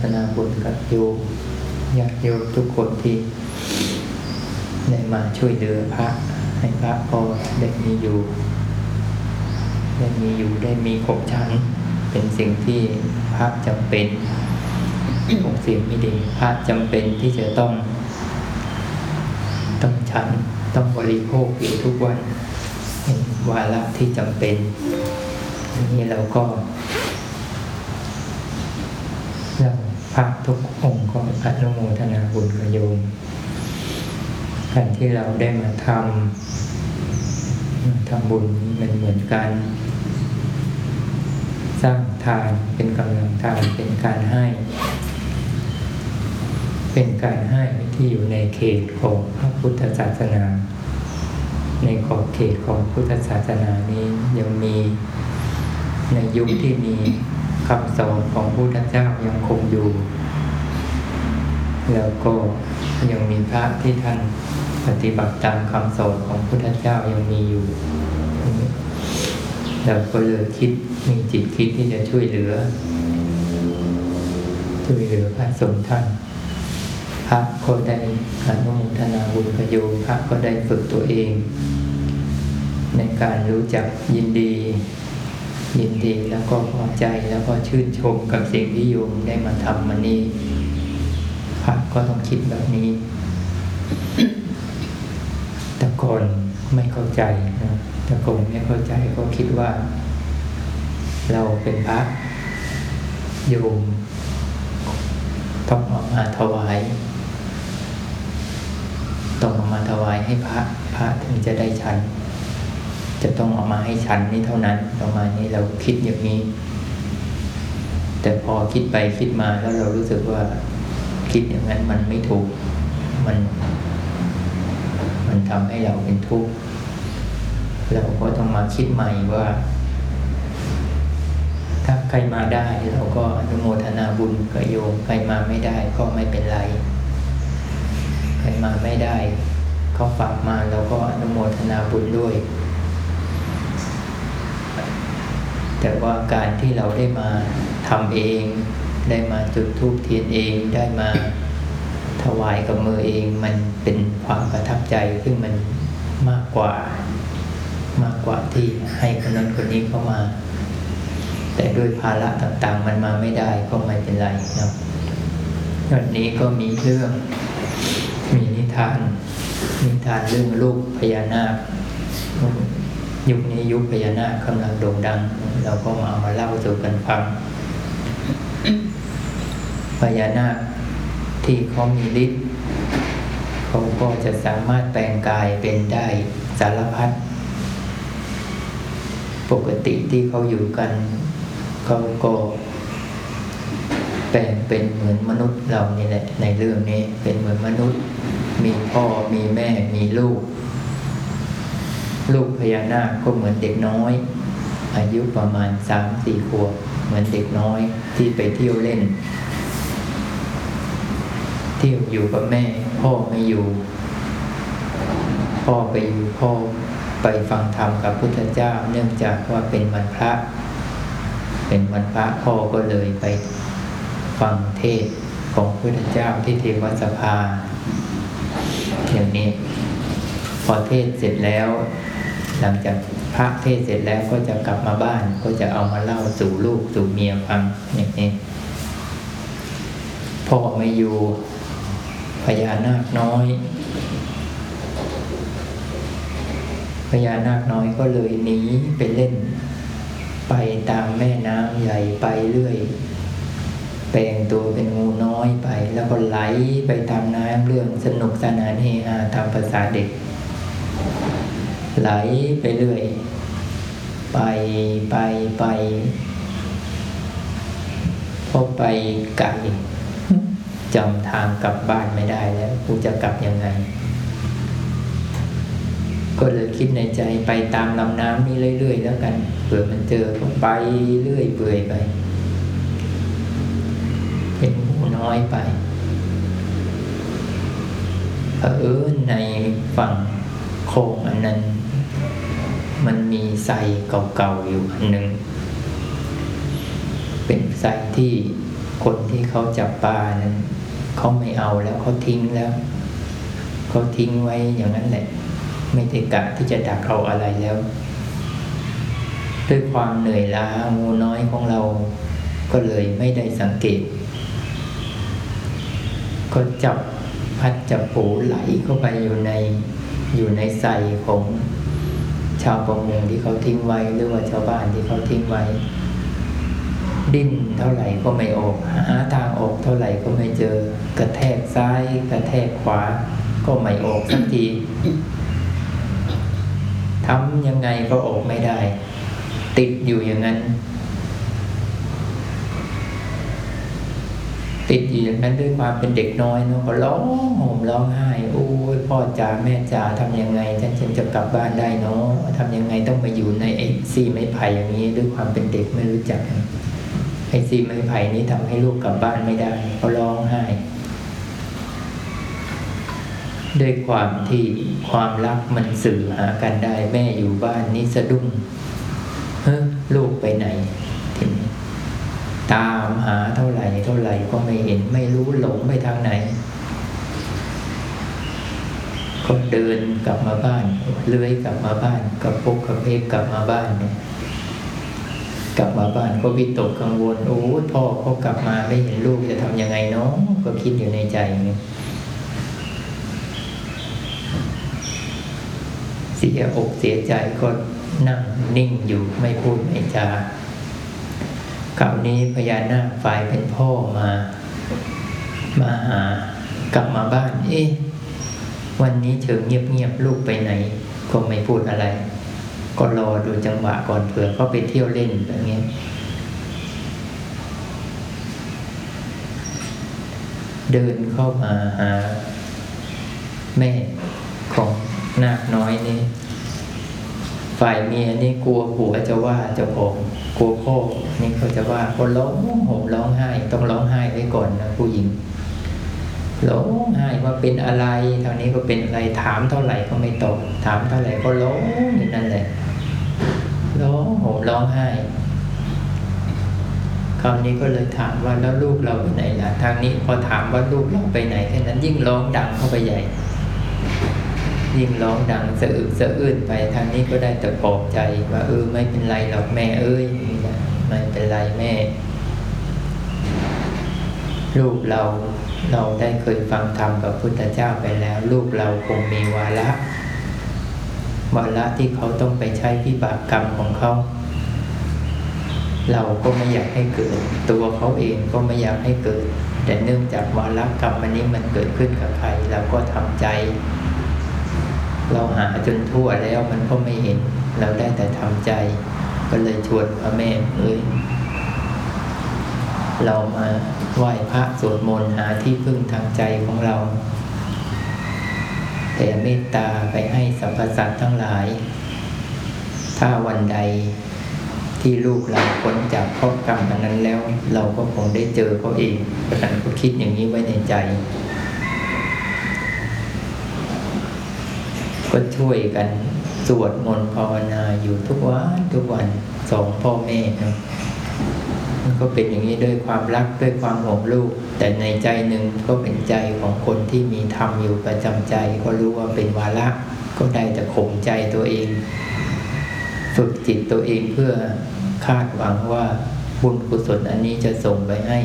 ทนาบุญกับโยมญาติโยมทุกคนที่ได้มาช่วยเหลือพระ ให้พระพอได้มีอยู่ ได้มีอยู่ได้มีขบชั้นเป็นสิ่งที่พระจำเป็นของเสียงไม่ดีพระจำเป็นที่จะต้อง ต้องฉันต้องบริโภคอยู่ทุกวันเป็นวาระที่จำเป็นทีนี้เราก็เรา พระทุกองค์ก็อนุโมทนาบุญกับโยมการที่เราได้มาทำทำบุญมันเหมือนการ สร้างทานเป็นกำลังทานเป็นการให้ เป็นการให้ที่อยู่ในเขตของพระพุทธศาสนา ในขอบเขตของพุทธศาสนานี้ยังมีในยุคที่มี คำสอนของพุทธเจ้ายังคงอยู่ แล้วก็ยังมีพระที่ท่านปฏิบัติตามคำสอนของพุทธเจ้ายังมีอยู่เราก็เลยคิดมีจิตคิดที่จะช่วยเหลือ ช่วยเหลือพระสงฆ์ท่าน พระก็ได้อนุโมทนาบุญประโยชน์พระก็ได้ฝึกตัวเอง ในการรู้จักยินดี ยินดีแล้วก็พอใจแล้วก็ชื่นชมกับสิ่งที่โยมได้มาทำมันนี้พระก็ต้องคิดแบบนี้ แต่ก่อนไม่เข้าใจนะแต่ก่อนไม่เข้าใจก็คิดว่า เราเป็นพระโยมต้องเอามาถวายต้องเอามาถวายให้พระ พระถึงจะได้ฉัน จะต้องเอามาให้ฉันนี่เท่านั้นประมาณนี้เราคิดอย่างนี้ แต่พอคิดไปคิดมาแล้วเรารู้สึกว่าคิดอย่างนั้นมันไม่ถูก มัน มันทำให้เราเป็นทุกข์เราก็ต้องมาคิดใหม่ว่า ถ้าใครมาได้เราก็อนุโมทนาบุญกับโยมใครมาไม่ได้ก็ไม่เป็นไร ใครมาไม่ได้เขาฝากมาเราก็อนุโมทนาบุญด้วย แต่ว่าการที่เราได้มาทำเอง ได้มาจุดธูปเทียนเองได้มาถวายกับมือเองมันเป็นความประทับใจซึ่งมันมากกว่ามากกว่าที่ให้คนนั้นคนนี้เข้ามา แต่ด้วยภาระต่างๆ มันมาไม่ได้ก็ไม่เป็นไรนะวันนี้ก็มีเรื่องมีนิทาน นิทานเรื่องลูกพญานาค ยุคนี้ยุคพญานาคกำลังโด่งดัง เราก็มาเอามาเล่าสู่กันฟังพญานาคที่เขามีฤทธิ์เขาก็จะสามารถแปลงกายเป็นได้สารพัดปกติที่เขาอยู่กันเขาก็แปลงเป็นเหมือนมนุษย์เรานี่แหละในเรื่องนี้เป็นเหมือนมนุษย์ มีพ่อมีแม่มีลูก ลูกพญานาคก็เหมือนเด็กน้อย อายุประมาณสามสี่ขวบเหมือนเด็กน้อยที่ไปเที่ยวเล่น เที่ยวอยู่กับแม่ พ่อไม่อยู่ พ่อไปอยู่พ่อไปฟังธรรมกับพุทธเจ้า เนื่องจากว่าเป็นวันพระ เป็นวันพระพ่อก็เลยไปฟังเทศของพุทธเจ้าที่เทวสภาอย่างนี้พอเทศเสร็จแล้ว หลังจากพระเทศเสร็จแล้วก็จะกลับมาบ้านก็จะเอามาเล่าสู่ลูกสู่เมียฟังอย่างนี้พ่อไม่อยู่พญานาคน้อยพญานาคน้อยก็เลยหนีไปเล่น ไปตามแม่น้ำใหญ่ไปเรื่อย แปลงตัวเป็นงูน้อยไป แล้วก็ไหลไปตามน้ำเรื่องสนุกสนานเฮฮาตามภาษาเด็ก ไหลไปเรื่อย ไปไปไปพอไปไกลจำทางกลับบ้านไม่ได้แล้วกูจะกลับยังไง ก็เลยคิดในใจไปตามลำน้ำนี้เรื่อย ๆ แล้วกันเผื่อมันเจอก็ไปเรื่อยเปื่อยไปเป็นหมูน้อยไปเออในฝั่งโคงอันนั้น มันมีไซเก่าๆอยู่อันหนึ่งเป็นไซที่คนที่เขาจับปลานั้นเขาไม่เอาแล้วเขาทิ้งแล้วเขาทิ้งไว้อย่างนั้นแหละ ไม่ได้กะที่จะดักเราอะไรแล้ว ด้วยความเหนื่อยล้างูน้อยของเราก็เลยไม่ได้สังเกต ก็จับพัดจับปูไหลเข้าไปอยู่ในอยู่ในใสของ ชาวประมงที่เขาทิ้งไว้ หรือว่าชาวบ้านที่เขาทิ้งไว้ ดิ้นเท่าไหร่ก็ไม่ออก หาทางออกเท่าไหร่ก็ไม่เจอ กระแทกซ้าย กระแทกขวา ก็ไม่ออกสักทีทำยังไงก็ออกไม่ได้ ติดอยู่อย่างนั้น ติดอยู่อย่างนั้นด้วยความเป็นเด็กน้อยเนาะก็ร้องห่มร้องไห้โอ้ยพ่อจ๋าแม่จ๋าทำยังไงฉันฉันจะกลับบ้านได้เนาะทำยังไงต้องมาอยู่ในไอ้ซี่ไม้ไผ่อย่างนี้ด้วยความเป็นเด็กไม่รู้จักไอ้ซี่ไม้ไผ่นี้ทำให้ลูกกลับบ้านไม่ได้เขาร้องไห้ด้วยความที่ความรักมันสื่อหากันได้ แม่อยู่บ้านนี่สะดุ้งเฮ้ลูกไปไหนทีนี้ตา ห็นไม่รู้หลงไปทางไหน ก็เดินกลับมาบ้านเลื้อยกลับมาบ้านกับปุกกับเพกกลับมาบ้านเนี่ยกลับมาบ้านก็วิตกกังวลโอ้พ่อเขากลับมาไม่เห็นลูกจะทำยังไงเนาะก็คิดอยู่ในใจเนี่ยเสียอกเสียใจก็นั่งนิ่งอยู่ไม่พูดไม่จาคราวนี้พญานาคฝ่ายเป็นพ่อมา มาหากลับมาบ้าน เอ๊ะวันนี้เชิงเงียบๆลูกไปไหน ก็ไม่พูดอะไร ก็รอดูจังหวะก่อนเผื่อเขาไปเที่ยวเล่นแบบนี้เดินเข้ามาหา แม่ของนาคน้อยนี่ ฝ่ายเมียนี่กลัวผัวจะว่าจ้าของกลัวพ่อนี่เขาจะว่าก็ร้องห่มร้องไห้ ต้องร้องไห้ไว้ก่อนนะผู้หญิงร้องไห้ว่าเป็นอะไรเท่านี้ก็เป็นอะไรถามเท่าไหร่ก็ไม่ตอบถามเท่าไหร่ก็ร้องอยู่นั่นแหละร้องห่มร้องไห้คราวนี้ก็เลยถามว่าแล้วลูกเราไปไหนล่ะทางนี้พอถามว่าลูกเราไปไหนแค่นั้นยิ่งร้องดังเข้าไปใหญ่ ยิ่งร้องดังสะอึกสะอื้นไปทางนี้ก็ได้แต่ปลอบใจว่าเออไม่เป็นไรหรอกแม่เอ้ยไม่เป็นไรแม่ลูกเราเราได้เคยฟังธรรมกับพุทธเจ้าไปแล้ว ลูกเราคงมีวาระวาระที่เขาต้องไปใช้พิบากกรรมของเขา เราก็ไม่อยากให้เกิด ตัวเขาเองก็ไม่อยากให้เกิด แต่เนื่องจากวาระกรรมอันนี้มันเกิดขึ้นกับใครเราก็ทำใจ เราหาจนทั่วแล้วมันก็ไม่เห็น เราได้แต่ทำใจ ก็เลยชวนพระแม่เอ้ยเรามาไหว้พระสวดมนต์หาที่พึ่งทางใจของเราแต่เมตตาไปให้สรรพสัตว์ทั้งหลาย ถ้าวันใดที่ลูกเราพ้นจากข้อกรรมอันนั้นแล้ว เราก็คงได้เจอเขาเองเพระฉะนั้นก็คิดอย่างนี้ไว้ในใจ ก็ช่วยกันสวดมนต์ภาวนาอยู่ทุกวันทุกวันสองพ่อแม่นะมันก็เป็นอย่างนี้ด้วยความรักด้วยความห่วงลูก แต่ในใจหนึ่งก็เป็นใจของคนที่มีธรรมอยู่ประจำใจ ก็รู้ว่าเป็นวาระก็ได้แต่ข่มใจตัวเอง ฝึกจิตตัวเองเพื่อคาดหวังว่าบุญกุศลอันนี้จะส่งไปให้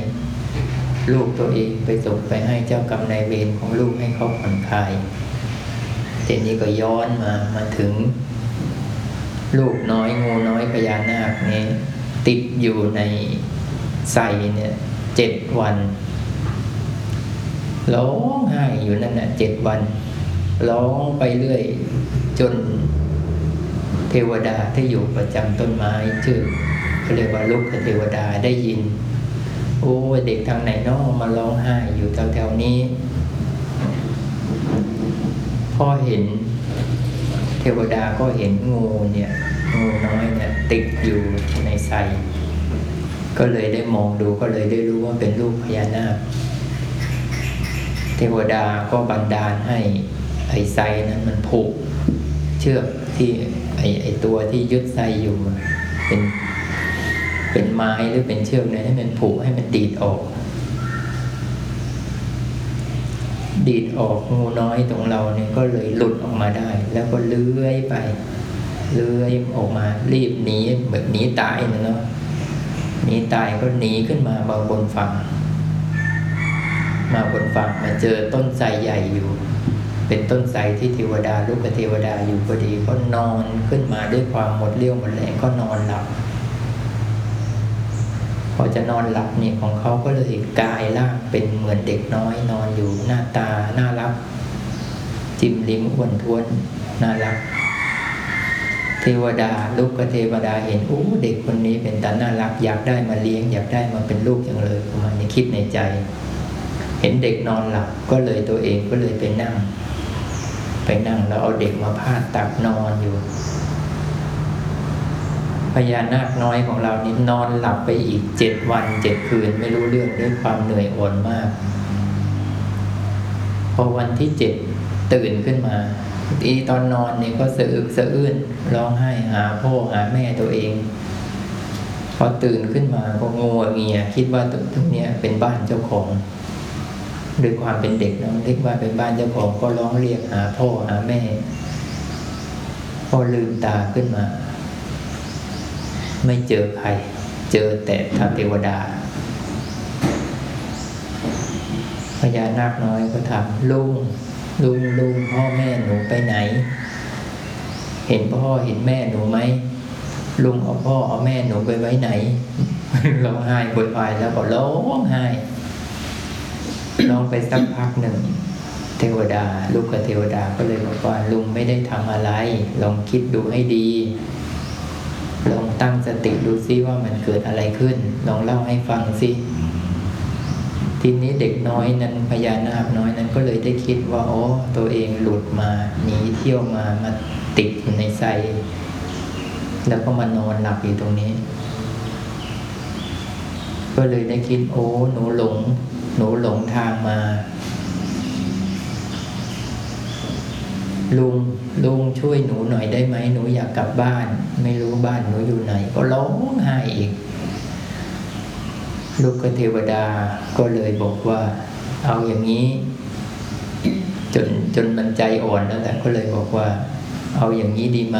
ลูกตัวเองไปส่งไปให้เจ้ากรรมนายเวรของลูกให้เขาผ่อนคลาย ทีนี้ก็ย้อนมามาถึง ลูกน้อยงูน้อยพญานาคนี้ติดอยู่ในใส่เนี่ยเจ็ดวันร้องไห้อยู่นั่นน่ะเจ็ดวันร้องไปเรื่อย จนเทวดาที่อยู่ประจำต้นไม้ชื่อเขาเรียกว่าลูกเทวดาได้ยิน โอ้เด็กทางไหนนอมาร้องไห้อยู่แถวๆนี้ พอเห็นเทวดาก็เห็นงูเนี่ยงูน้อยเนี่ยติดอยู่ในไทรก็เลยได้มองดูก็เลยได้รู้ว่าเป็นลูกพญานาคเทวดาก็บันดาลให้ไอ้ไซนั้นมันผูก เชือกที่ไอ้ไอ้ตัวที่ยึดไซอยู่เป็นเป็นไม้หรือเป็นเชือกเนี่ยให้มันผูกให้มันดีดออก ดีดออกงูน้อยตรงเราเนี่ยก็เลยหลุดออกมาได้ แล้วก็เลื้อยไป เลื้อยออกมารีบหนีแบบหนีตายนะเนาะหนีตายก็หนีขึ้นมาบาบนฝั่ง มาบนฝั่งมาเจอต้นไทรใหญ่อยู่ เป็นต้นไทรที่เทวดาลูกเทวดาอยู่พอดีก็นอนขึ้นมาด้วยความหมดเรี่ยวหมดแรงก็นอนหลับ พอจะนอนหลับเนี่ยของเขาก็เลยกายร่างเป็นเหมือนเด็กน้อยนอนอยู่หน้าตาน่ารัก จิ้มลิ้มอ้วนท้วนน่ารัก เทวดาลูกกเทวดาเห็นอู้เด็กคนนี้เป็นตาน่ารัก อยากได้มาเลี้ยง อยากได้มาเป็นลูกอย่างเลยประมาณนี้คิดในใจ เห็นเด็กนอนหลับก็เลยตัวเองก็เลยไปนั่ง ไปนั่งแล้วเอาเด็กมาพาดตักนอนอยู่ พญานาคน้อยของเรานี่นอนหลับไปอีกเจ็ดวันเจ็ดคืนไม่รู้เรื่องด้วยความเหนื่อยอ่อนมาก พอวันที่เจ็ดตื่นขึ้นมาอีตอนนอนนี่ก็สะอึกสะอื้นร้องไห้หาพ่อหาแม่ตัวเอง พอตื่นขึ้นมาก็งัวเงียคิดว่าตรงเนี้ยเป็นบ้านเจ้าของด้วยความเป็นเด็กนะเรียกว่าเป็นบ้านเจ้าของก็ร้องเรียกหาพ่อหาแม่ พอลืมตาขึ้นมา ไม่เจอใคร เจอแต่ทาเทวดาพญานาคน้อยก็ถามลุงลุงลุงพ่อแม่หนูไปไหน เห็นพ่อเห็นแม่หนูไหมลุงเอาพ่อเอาแม่หนูไปไว้ไหนร้องไห้โวยวายแล้วก็ร้องไห้ร้องไปสักพักหนึ่ง เทวดา ลูกกับเทวดาก็เลยบอกว่าลุงไม่ได้ทำอะไร ลองคิดดูให้ดี ลองตั้งสติดูซิว่ามันเกิดอะไรขึ้นลองเล่าให้ฟังสิทีนี้เด็กน้อยนั้นพญานาคน้อยนั้นก็เลยได้คิดว่าโอ๋อตัวเองหลุดมาหนีเที่ยวมามาติดอยู่ในไซแล้วก็มานอนหลับอยู่ตรงนี้ ก็เลยได้คิดโอ้หนูหลง หนูหลงทางมา ลุงลุงช่วยหนูหน่อยได้ไหมหนูอยากกลับบ้าน ไม่รู้บ้านหนูอยู่ไหน ก็ร้องไห้อีก ลูกเทวดาก็เลยบอกว่า เอาอย่างนี้ จนจนมันใจอ่อนแล้วแต่ก็เลยบอกว่า เอาอย่างนี้ดีไหม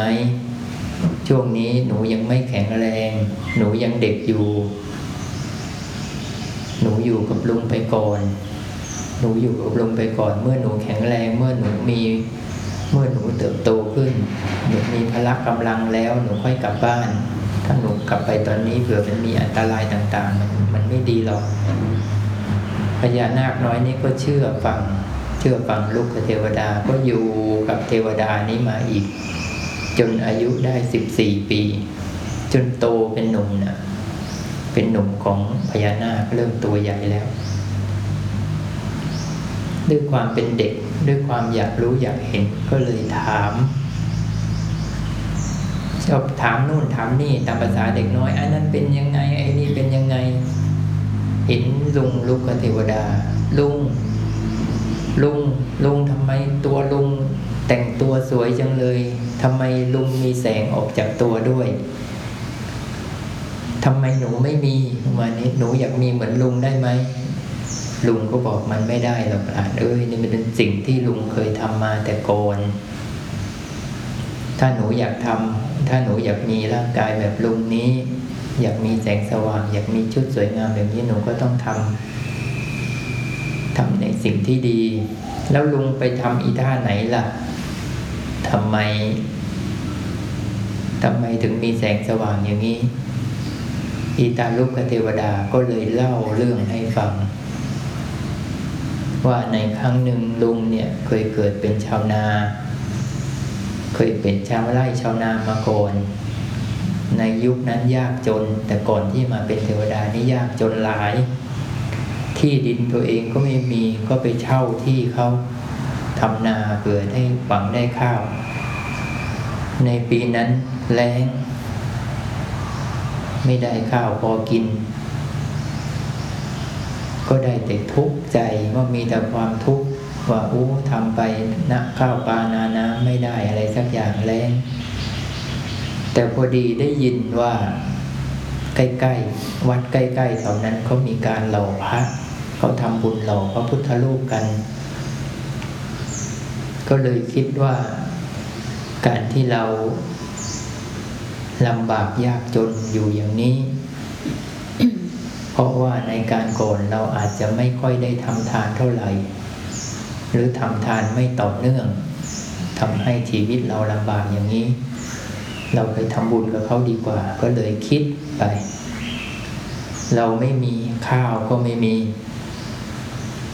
ช่วงนี้หนูยังไม่แข็งแรง หนูยังเด็กอยู่ หนูอยู่กับลุงไปก่อน หนูอยู่กับลุงไปก่อน เมื่อหนูแข็งแรงเมื่อหนูมี มื่อหนูเติบโตขึ้นหนูมีพละกำลังแล้วหนูค่อยกลับบ้าน ถ้าหนูกลับไปตอนนี้เผื่อมันมีอันตรายต่าง ๆ มันมันไม่ดีหรอกพญานาคน้อยนี่ก็เชื่อฟังเชื่อฟังลูกเทวดาก็อยู่กับเทวดานี้มาอีก จนอายุได้สิบสี่ปี จนโตเป็นหนุ่มนะ่ะเป็นหนุ่มของพญานาคเริ่มตัวใหญ่แล้ว ด้วยความเป็นเด็ก ด้วยความอยากรู้อยากเห็นก็เลยถามชอบถามนู่นถามนี่ตามภาษาเด็กน้อยอันนั้นเป็นยังไงไอ้นี่เป็นยังไง เห็นลุงลุกเทวดา ลุง ลุงลุงทำไมตัวลุง แต่งตัวสวยจังเลยทำไมลุงมีแสงออกจากตัวด้วยทำไมหนูไม่มีวันนี้หนูอยากมีเหมือนลุงได้ไหม ลุงก็บอกมันไม่ได้หรอกหลานเอ้ยนี่มันเป็นสิ่งที่ลุงเคยทำมาแต่ก่อนถ้าหนูอยากทำถ้าหนูอยากมีร่างกายแบบลุงนี้ อยากมีแสงสว่าง อยากมีชุดสวยงามแบบนี้หนูก็ต้องทำทำในสิ่งที่ดี แล้วลุงไปทำอีท่าไหนล่ะทำไมทำไมถึงมีแสงสว่างอย่างนี้อีตาลุกเทวดาก็เลยเล่าเรื่องให้ฟัง ว่าในครั้งหนึ่งลุงเนี่ยเคยเกิดเป็นชาวนา เคยเป็นชาวไร่ชาวนามาก่อนในยุคนั้นยากจน แต่ก่อนที่มาเป็นเทวดานี่ยากจนหลาย ที่ดินตัวเองก็ไม่มีก็ไปเช่าที่เขาทำนาเพื่อให้หวังได้ข้าว ในปีนั้นแล้ง ไม่ได้ข้าวพอกิน ก็ได้แต่ทุกข์ใจว่ามีแต่ความทุกข์ว่าอู้ทำไปนะข้าวปลานาน้ำไม่ได้อะไรสักอย่างแรงแต่พอดีได้ยินว่า ใกล้ๆวัดใกล้ๆแถวนั้นเขามีการเหล่าพระเขาทำบุญเหล่าพระพุทธรูปกัน ก็เลยคิดว่า การที่เราลำบากยากจนอยู่อย่างนี้ เพราะว่าในการก่อนเราอาจจะไม่ค่อยได้ทำทานเท่าไหร่ หรือทำทานไม่ต่อเนื่องทำให้ชีวิตเราลำบากอย่างนี้ เราไปทำบุญกับเขาดีกว่า ก็เลยคิดไป เราไม่มีข้าวก็ไม่มี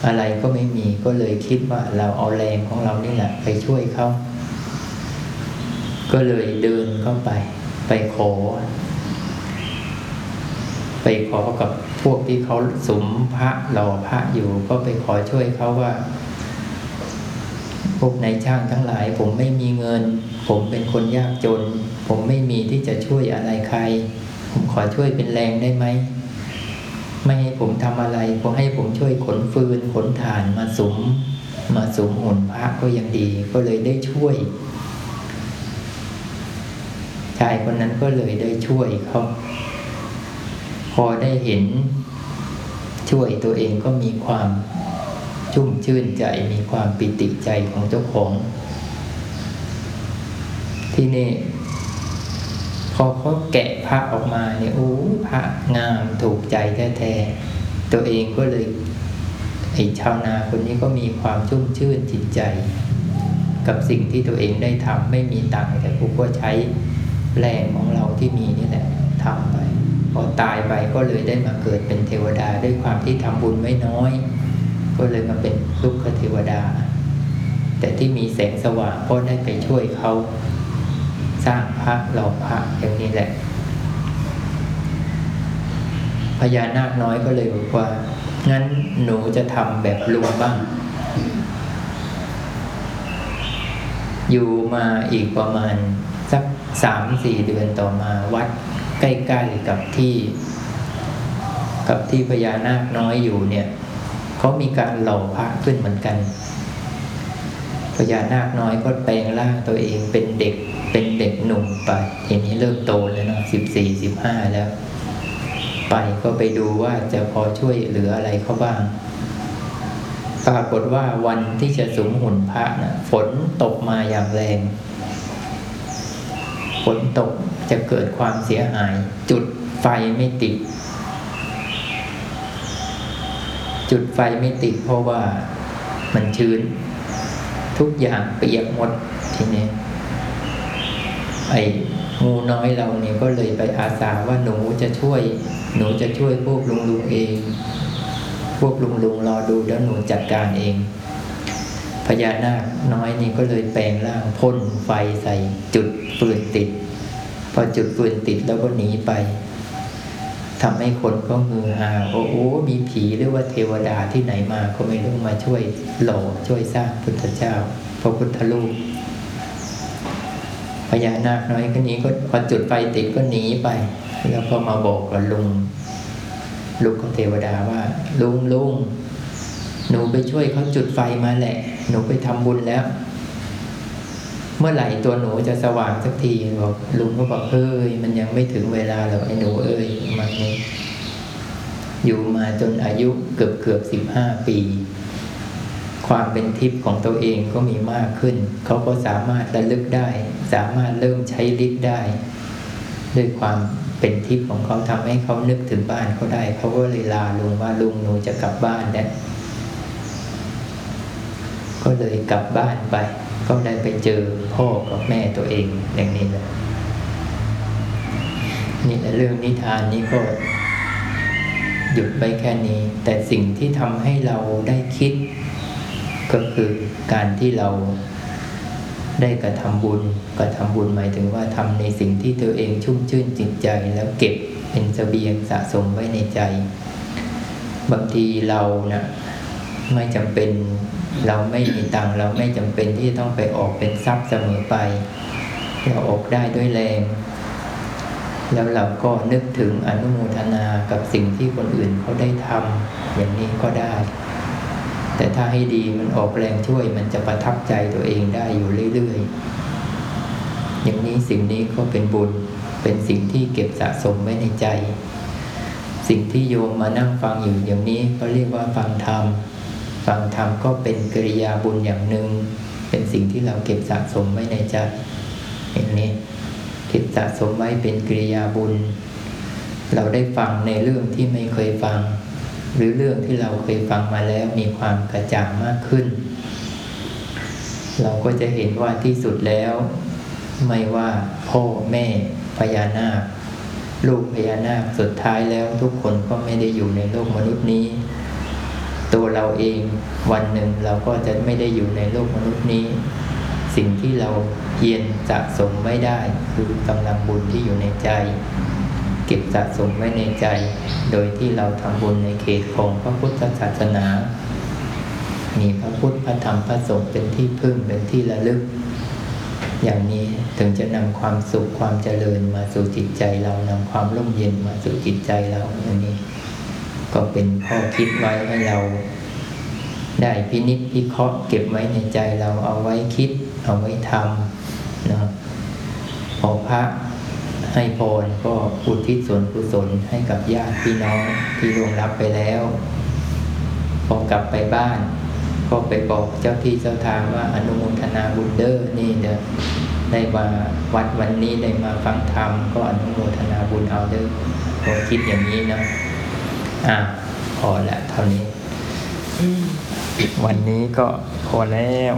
อะไรก็ไม่มีก็เลยคิดว่าเราเอาแรงของเรานี่แหละไปช่วยเขาก็เลยเดินเข้าไป ไปขอ ไปขอกับ พวกที่เขาสมพระหล่อพระอยู่ก็ไปขอช่วยเขาว่า พวกนายช่างทั้งหลาย ผมไม่มีเงิน ผมเป็นคนยากจน ผมไม่มีที่จะช่วยอะไรใคร ผมขอช่วยเป็นแรงได้ไหมไม่ให้ผมทำอะไรผมให้ผมช่วยขนฟืนขนถ่านมาสมมาสมหุ่นพระก็ยังดีก็เลยได้ช่วยชายคนนั้นก็เลยได้ช่วยเขา พอได้เห็นช่วยตัวเองก็มีความชุ่มชื่นใจมีความปิติใจของเจ้าของ ที่นี่พอเขาแกะพระออกมาเนี่ยโอ้พระงามถูกใจแท้ๆตัวเองก็เลยไอ้ชาวนาคนนี้ก็มีความชุ่มชื่นจิตใจ กับสิ่งที่ตัวเองได้ทำไม่มีตังค์แต่พวกก็ใช้แรงของเราที่มีนี่แหละทำไป พอตายไปก็เลยได้มาเกิดเป็นเทวดาด้วยความที่ทำบุญไม่น้อย ก็เลยมาเป็นลูกเทวดา แต่ที่มีแสงสว่างก็ได้ไปช่วยเขาสร้างพระหล่อพระอย่างนี้แหละพญานาคน้อยก็เลยบอกว่า งั้นหนูจะทำแบบลุงบ้าง อยู่มาอีกประมาณสักสามสี่เดือนต่อมาวัด ใกล้ๆกับที่ กับที่พญานาคน้อยอยู่เนี่ยเขามีการเหล่อพระขึ้นเหมือนกันพญานาคน้อยก็แปลงร่างตัวเองเป็นเด็กเป็นเด็กหนุ่มไปทีนี้เริ่มโตแล้วเนาะสิบสี่สิบห้าแล้ว ไปก็ไปดูว่าจะพอช่วยเหลืออะไรเขาบ้าง ปรากฏว่าวันที่จะสมหุ่นพระนะฝนตกมาอย่างแรง ฝนตกจะเกิดความเสียหาย จุดไฟไม่ติด จุดไฟไม่ติดเพราะว่ามันชื้น ทุกอย่างเปียกหมดทีนี้ไอ้งูน้อยเราเนี่ยก็เลยไปอาสาว่าหนูจะช่วย หนูจะช่วยพวกลุงลุงเอง พวกลุงลุงรอดูแล้วหนูจัดการเอง ญานาคน้อยนี่ก็เลยแปลงร่างพ่นไฟใส่จุดฟืนติด พอจุดฟืนติดแล้วก็หนีไปทำให้คนก็ฮือฮาโอ้โหมีผีหรือว่าเทวดาที่ไหนมาก็ไม่รู้มาช่วยหล่อช่วยสร้างพุทธเจ้า พระพุทธรูปพญานาคน้อยคนนี้ก็พอจุดไฟติดก็หนีไป แล้วก็มาบอกกับลุงลุงของเทวดาว่า ลุงลุงหนูไปช่วยเขาจุดไฟมาแหละ หนูไปทำบุญแล้ว เมื่อไหร่ตัวหนูจะสว่างสักทีบอกลุงก็บอกเฮ้ยมันยังไม่ถึงเวลาหรอกไอ้หนูเอ้ยมานี้อยู่มาจนอายุเกือบเกือบสิบห้าปี ความเป็นทิพย์ของตัวเองก็มีมากขึ้น เขาก็สามารถระลึกได้ สามารถเริ่มใช้ฤทธิ์ได้ ด้วยความเป็นทิพย์ของเขาทำให้เขานึกถึงบ้านเขาได้ เขาก็เลยลาลุงว่าลุงหนูจะกลับบ้านแล้ว ก็เลยกลับบ้านไป ก็ได้ไปเจอพ่อกับแม่ตัวเองอย่างนี้แหละนี่แหละเรื่องนิทานนี้ก็หยุดไปแค่นี้ แต่สิ่งที่ทำให้เราได้คิด ก็คือการที่เราได้กระทำบุญกระทำบุญหมายถึงว่าทำในสิ่งที่ตัวเองชุ่มชื่นจิตใจแล้วเก็บเป็นเสบียงสะสมไว้ในใจ บางทีเรานะ่ะไม่จำเป็น เราไม่มีตังเราไม่จำเป็นที่ต้องไปออกเป็นทรัพย์เสมอไป เราออกได้ด้วยแรง แล้วเราก็นึกถึงอนุโมทนากับสิ่งที่คนอื่นเขาได้ทำอย่างนี้ก็ได้ แต่ถ้าให้ดีมันออกแรงช่วยมันจะประทับใจตัวเองได้อยู่เรื่อยๆ อย่างนี้สิ่งนี้ก็เป็นบุญเป็นสิ่งที่เก็บสะสมไว้ในใจ สิ่งที่โยมมานั่งฟังอยู่อย่างนี้ก็เรียกว่าฟังธรรม ฟังธรรมก็เป็นกิริยาบุญอย่างหนึ่ง เป็นสิ่งที่เราเก็บสะสมไว้ในใจอย่างนี้เก็บสะสมไว้เป็นกิริยาบุญ เราได้ฟังในเรื่องที่ไม่เคยฟัง หรือเรื่องที่เราเคยฟังมาแล้วมีความกระจ่างมากขึ้น เราก็จะเห็นว่าที่สุดแล้ว ไม่ว่าพ่อแม่พญานาคลูกพญานาคสุดท้ายแล้วทุกคนก็ไม่ได้อยู่ในโลกมนุษย์นี้ ตัวเราเองวันหนึ่งเราก็จะไม่ได้อยู่ในโลกมนุษย์นี้ สิ่งที่เราเพียรสะสมไม่ได้ คือกำลังบุญที่อยู่ในใจ เก็บสะสมไว้ในใจ โดยที่เราทำบุญในเขตของพระพุทธศาสนา มีพระพุทธพระธรรมพระสงฆ์เป็นที่พึ่งเป็นที่ระลึก อย่างนี้ถึงจะนำความสุขความเจริญมาสู่จิตใจเรานำความร่มเย็นมาสู่จิตใจเราอย่างนี้ ก็เป็นข้อคิดไว้ให้เรา ได้พินิจพิเคราะห์เก็บไว้ในใจเราเอาไว้คิด เอาไว้ทำนะพอพระให้พรก็อุทิศส่วนกุศลให้กับญาติพี่น้องที่ล่วงลับไปแล้วพอกลับไปบ้าน ก็ไปบอกเจ้าที่เจ้าทางว่าอนุโมทนาบุญเดอร์นี่เด้อได้มาวัดวันนี้ได้มาฟังธรรมก็อนุโมทนาบุญเอาเด้อผมคิดอย่างนี้นะ อะพอแล้วเท่านี้ วันนี้ก็พอแล้ว